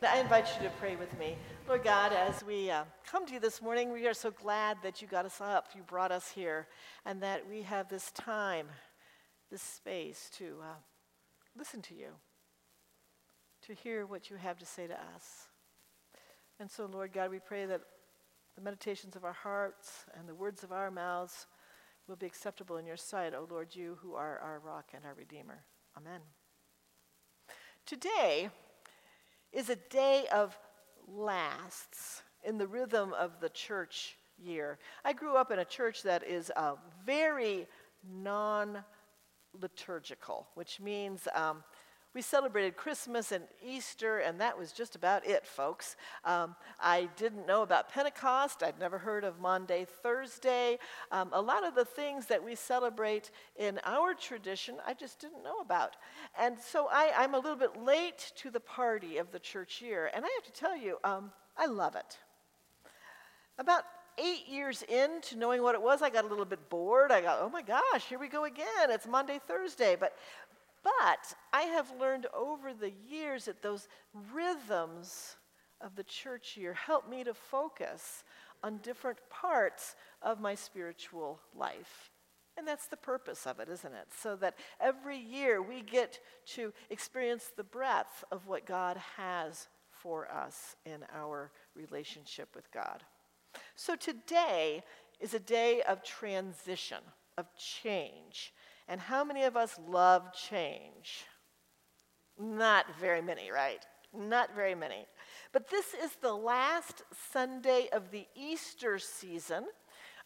I invite you to pray with me. Lord God, as we uh, come to you this morning, we are so glad that you got us up, you brought us here, and that we have this time, this space to uh, listen to you, to hear what you have to say to us. And so, Lord God, we pray that the meditations of our hearts and the words of our mouths will be acceptable in your sight, O Lord, you who are our rock and our Redeemer. Amen. Today, is a day of lasts in the rhythm of the church year. I grew up in a church that is uh, very non liturgical, which means um, we celebrated Christmas and Easter, and that was just about it, folks. Um, I didn't know about Pentecost. I'd never heard of Maundy, Thursday. Um, a lot of the things that we celebrate in our tradition, I just didn't know about. And so I, am a little bit late to the party of the church year, and I have to tell you, um, I love it. About eight years into knowing what it was, I got a little bit bored. I got, oh my gosh, here we go again. It's Maundy, Thursday. But but I have learned over the years that those rhythms of the church year help me to focus on different parts of my spiritual life. And that's the purpose of it, isn't it? So that every year we get to experience the breadth of what God has for us in our relationship with God. So today is a day of transition, of change. And how many of us love change? Not very many, right? Not very many. But this is the last Sunday of the Easter season.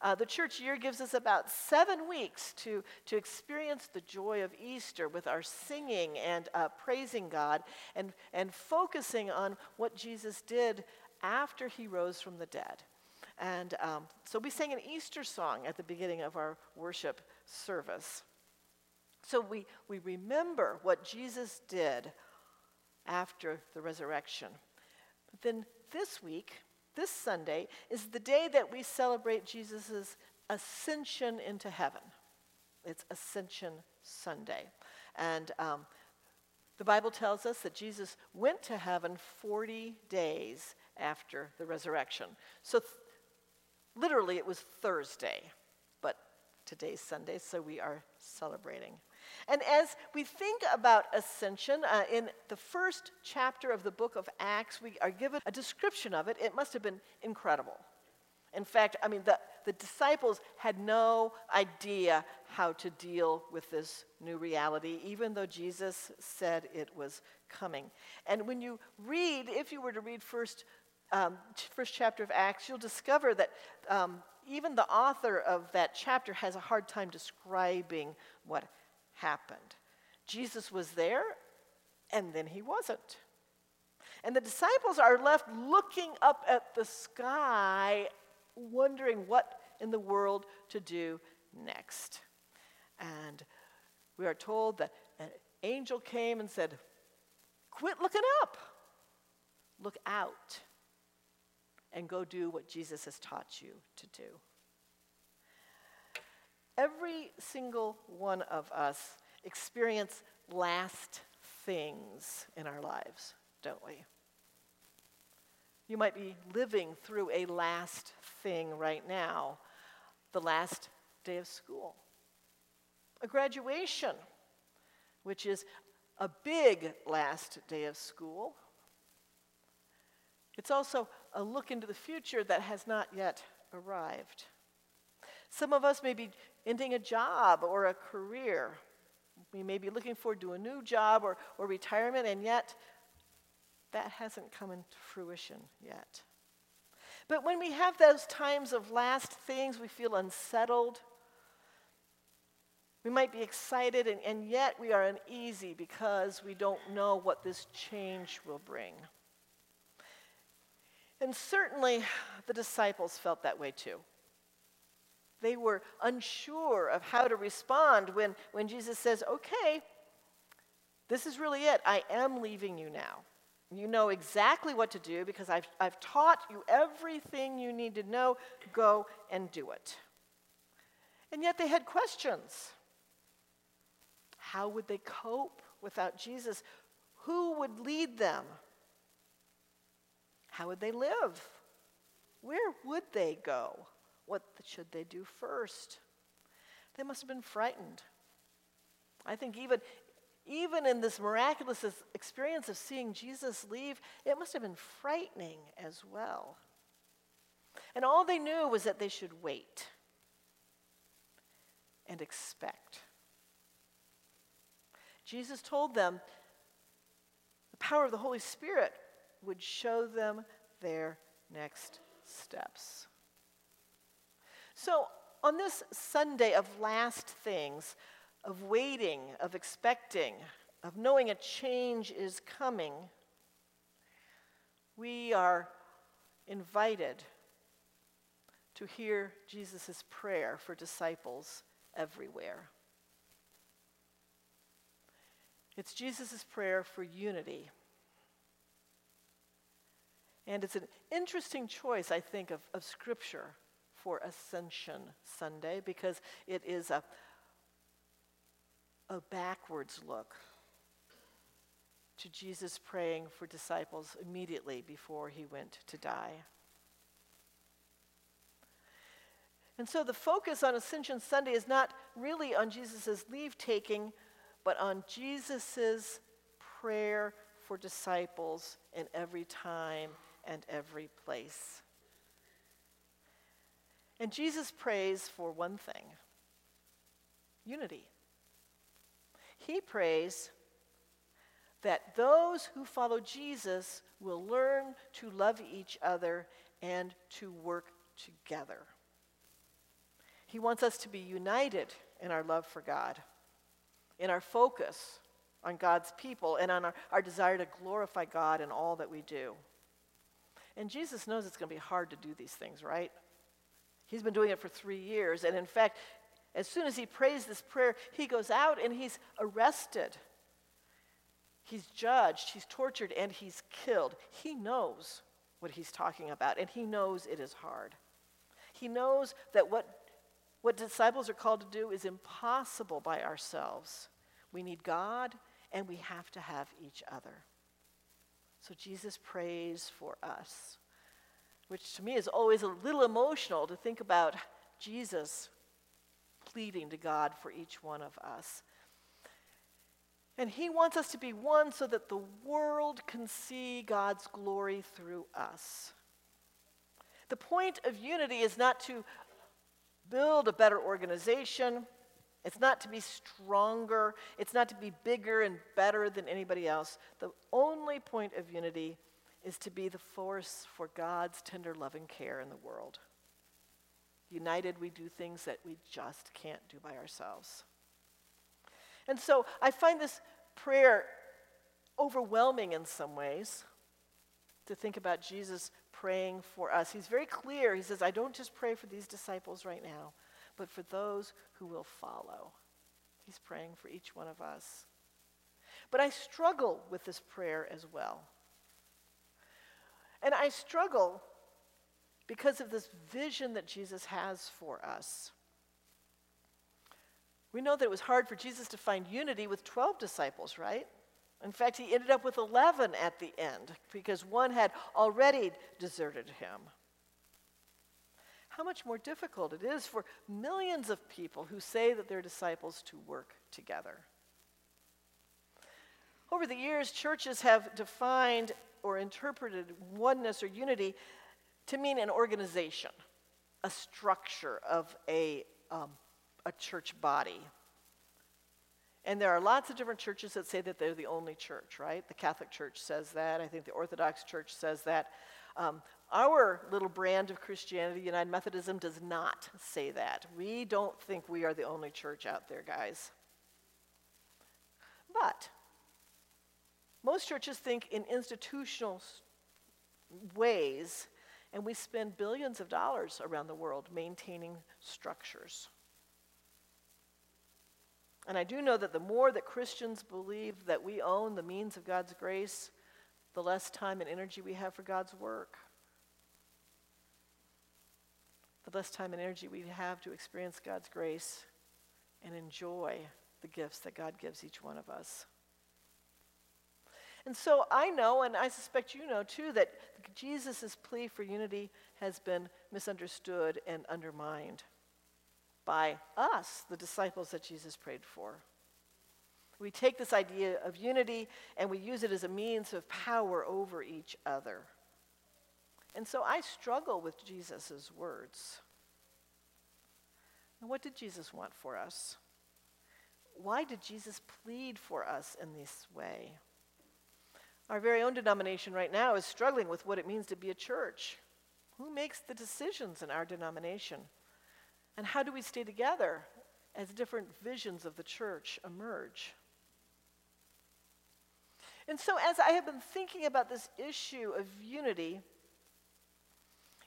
Uh, the church year gives us about seven weeks to, to experience the joy of Easter with our singing and uh, praising God and, and focusing on what Jesus did after he rose from the dead. And um, so we sang an Easter song at the beginning of our worship service. So we, we remember what Jesus did after the resurrection. But then this week, this Sunday, is the day that we celebrate Jesus' ascension into heaven. It's Ascension Sunday. And um, the Bible tells us that Jesus went to heaven 40 days after the resurrection. So, th- literally, it was Thursday, but today's Sunday, so we are celebrating. And as we think about ascension, uh, in the first chapter of the book of Acts, we are given a description of it. It must have been incredible. In fact, I mean, the, the disciples had no idea how to deal with this new reality, even though Jesus said it was coming. And when you read, if you were to read first, um, first chapter of Acts, you'll discover that um, even the author of that chapter has a hard time describing what happened. Jesus was there, and then he wasn't. And the disciples are left looking up at the sky, wondering what in the world to do next. And we are told that an angel came and said, Quit looking up, look out, and go do what Jesus has taught you to do. Every single one of us experience last things in our lives, don't we? You might be living through a last thing right now, the last day of school, a graduation, which is a big last day of school. It's also a look into the future that has not yet arrived. Some of us may be ending a job or a career. We may be looking forward to a new job or, or retirement, and yet that hasn't come into fruition yet. But when we have those times of last things, we feel unsettled. We might be excited, and, and yet we are uneasy because we don't know what this change will bring. And certainly the disciples felt that way too. They were unsure of how to respond when, when Jesus says, Okay, this is really it. I am leaving you now. You know exactly what to do because I've, I've taught you everything you need to know. Go and do it. And yet they had questions. How would they cope without Jesus? Who would lead them? How would they live? Where would they go? What should they do first? They must have been frightened. I think even, even in this miraculous experience of seeing Jesus leave, it must have been frightening as well. And all they knew was that they should wait and expect. Jesus told them the power of the Holy Spirit would show them their next steps. So, on this Sunday of last things, of waiting, of expecting, of knowing a change is coming, we are invited to hear Jesus' prayer for disciples everywhere. It's Jesus' prayer for unity. And it's an interesting choice, I think, of, of Scripture for Ascension Sunday because it is a, a backwards look to Jesus praying for disciples immediately before he went to die. And so the focus on Ascension Sunday is not really on Jesus' leave taking, but on Jesus' prayer for disciples in every time and every place. And Jesus prays for one thing unity. He prays that those who follow Jesus will learn to love each other and to work together. He wants us to be united in our love for God, in our focus on God's people, and on our, our desire to glorify God in all that we do. And Jesus knows it's going to be hard to do these things, right? He's been doing it for three years. And in fact, as soon as he prays this prayer, he goes out and he's arrested. He's judged, he's tortured, and he's killed. He knows what he's talking about, and he knows it is hard. He knows that what what disciples are called to do is impossible by ourselves. We need God and we have to have each other. So Jesus prays for us, which to me is always a little emotional to think about Jesus pleading to God for each one of us. And he wants us to be one so that the world can see God's glory through us. The point of unity is not to build a better organization. It's not to be stronger. It's not to be bigger and better than anybody else. The only point of unity is to be the force for God's tender, loving care in the world. United, we do things that we just can't do by ourselves. And so I find this prayer overwhelming in some ways to think about Jesus praying for us. He's very clear. He says, I don't just pray for these disciples right now, but for those who will follow. He's praying for each one of us. But I struggle with this prayer as well. And I struggle because of this vision that Jesus has for us. We know that it was hard for Jesus to find unity with 12 disciples, right? In fact, he ended up with 11 at the end because one had already deserted him. How much more difficult it is for millions of people who say that they're disciples to work together. Over the years, churches have defined or interpreted oneness or unity to mean an organization, a structure of a, um, a church body. And there are lots of different churches that say that they're the only church, right? The Catholic Church says that. I think the Orthodox Church says that. Um, our little brand of Christianity, United Methodism, does not say that. We don't think we are the only church out there, guys. But most churches think in institutional ways, and we spend billions of dollars around the world maintaining structures. And I do know that the more that Christians believe that we own the means of God's grace, the less time and energy we have for God's work. The less time and energy we have to experience God's grace and enjoy the gifts that God gives each one of us. And so I know, and I suspect you know too, that Jesus' plea for unity has been misunderstood and undermined by us, the disciples that Jesus prayed for. We take this idea of unity and we use it as a means of power over each other. And so I struggle with Jesus' words. And what did Jesus want for us? Why did Jesus plead for us in this way? Our very own denomination right now is struggling with what it means to be a church. Who makes the decisions in our denomination? And how do we stay together as different visions of the church emerge? And so, as I have been thinking about this issue of unity,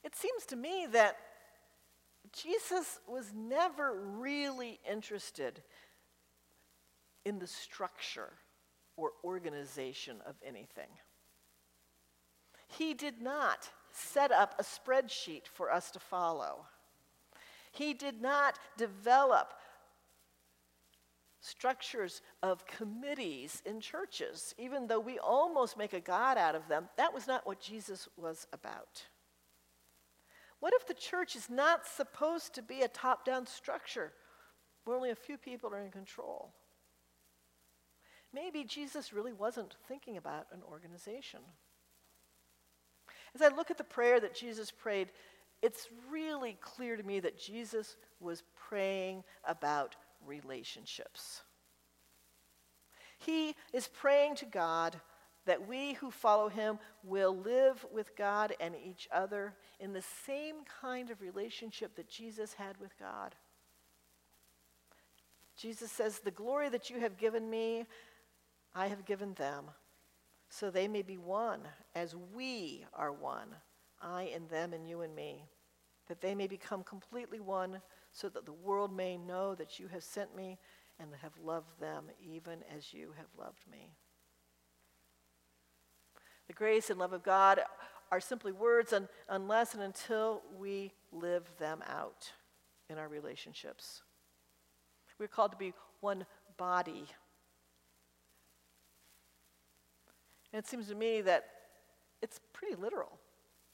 it seems to me that Jesus was never really interested in the structure or organization of anything. He did not set up a spreadsheet for us to follow. He did not develop structures of committees in churches, even though we almost make a God out of them. That was not what Jesus was about. What if the church is not supposed to be a top down structure where only a few people are in control? Maybe Jesus really wasn't thinking about an organization. As I look at the prayer that Jesus prayed, it's really clear to me that Jesus was praying about relationships. He is praying to God that we who follow him will live with God and each other in the same kind of relationship that Jesus had with God. Jesus says, The glory that you have given me, I have given them, so they may be one as we are one, I and them and you and me, that they may become completely one, so that the world may know that you have sent me and have loved them even as you have loved me. The grace and love of God are simply words un- unless and until we live them out in our relationships. We're called to be one body. And it seems to me that it's pretty literal.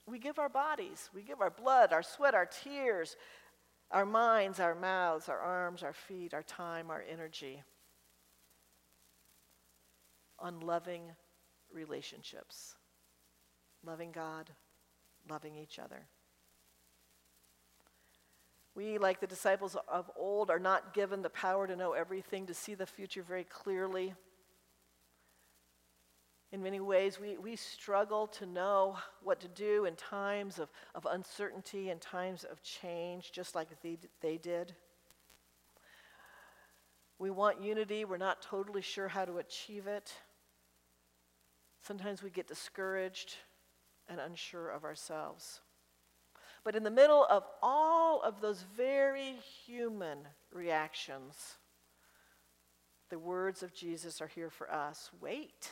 We give our bodies, we give our blood, our sweat, our tears, our minds, our mouths, our arms, our feet, our time, our energy on loving relationships, loving God, loving each other. We, like the disciples of old, are not given the power to know everything, to see the future very clearly. In many ways, we, we struggle to know what to do in times of, of uncertainty and times of change, just like they, they did. We want unity, we're not totally sure how to achieve it. Sometimes we get discouraged and unsure of ourselves. But in the middle of all of those very human reactions, the words of Jesus are here for us. Wait,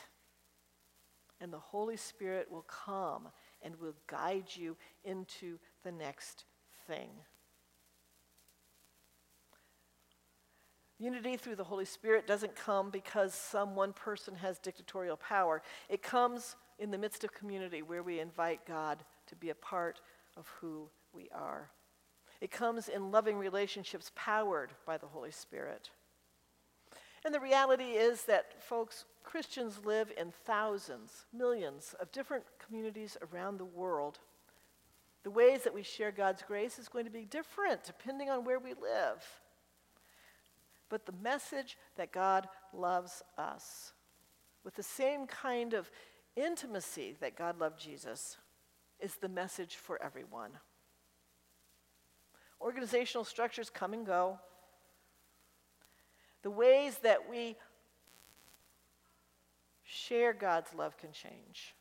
and the Holy Spirit will come and will guide you into the next thing. Unity through the Holy Spirit doesn't come because some one person has dictatorial power. It comes in the midst of community where we invite God to be a part of who we are. It comes in loving relationships powered by the Holy Spirit. And the reality is that, folks, Christians live in thousands, millions of different communities around the world. The ways that we share God's grace is going to be different depending on where we live. But the message that God loves us with the same kind of intimacy that God loved Jesus is the message for everyone. Organizational structures come and go. The ways that we share God's love can change.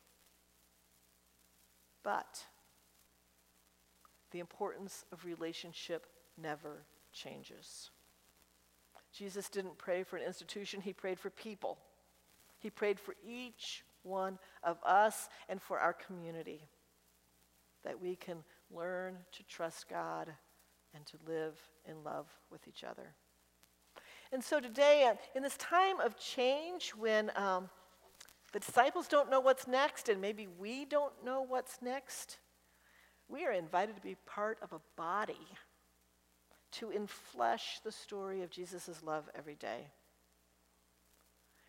But the importance of relationship never changes. Jesus didn't pray for an institution, he prayed for people. He prayed for each one of us and for our community that we can learn to trust God and to live in love with each other. And so today, uh, in this time of change, when um, The disciples don't know what's next, and maybe we don't know what's next. We are invited to be part of a body to inflesh the story of Jesus' love every day.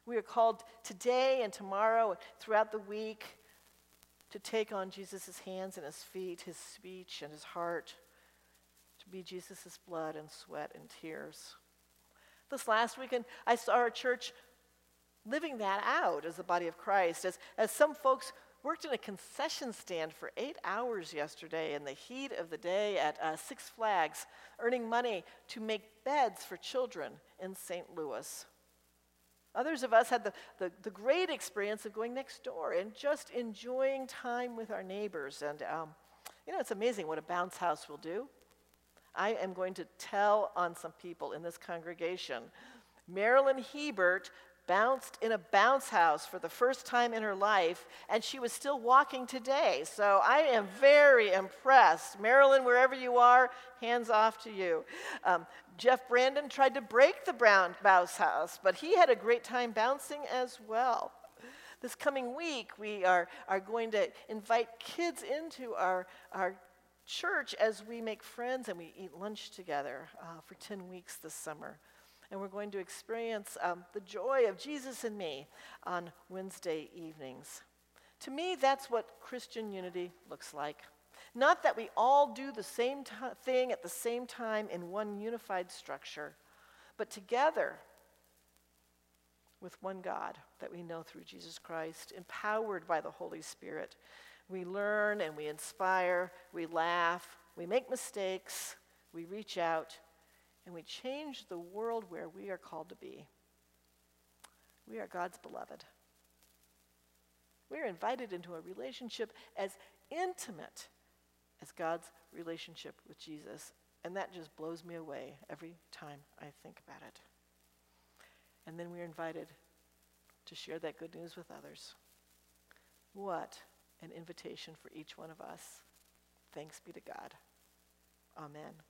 We are called today and tomorrow, throughout the week, to take on Jesus' hands and his feet, his speech and his heart, to be Jesus' blood and sweat and tears. This last weekend, I saw our church living that out as the body of Christ, as, as some folks worked in a concession stand for eight hours yesterday in the heat of the day at uh, Six Flags, earning money to make beds for children in St. Louis. Others of us had the, the, the, great experience of going next door and just enjoying time with our neighbors. And, um, you know, it's amazing what a bounce house will do. I am going to tell on some people in this congregation. Marilyn Hebert bounced in a bounce house for the first time in her life, and she was still walking today. So I am very impressed. Marilyn, wherever you are, hands off to you. Um, Jeff Brandon tried to break the brown bounce house, but he had a great time bouncing as well. This coming week, we are, are going to invite kids into our, our church as we make friends and we eat lunch together uh, for 10 weeks this summer and we're going to experience um, the joy of Jesus and me on Wednesday evenings. To me, that's what Christian unity looks like. Not that we all do the same t- thing at the same time in one unified structure, but together with one God that we know through Jesus Christ, empowered by the Holy Spirit. We learn and we inspire, we laugh, we make mistakes, we reach out, and we change the world where we are called to be. We are God's beloved. We are invited into a relationship as intimate as God's relationship with Jesus. And that just blows me away every time I think about it. And then we're invited to share that good news with others. What an invitation for each one of us. Thanks be to God. Amen.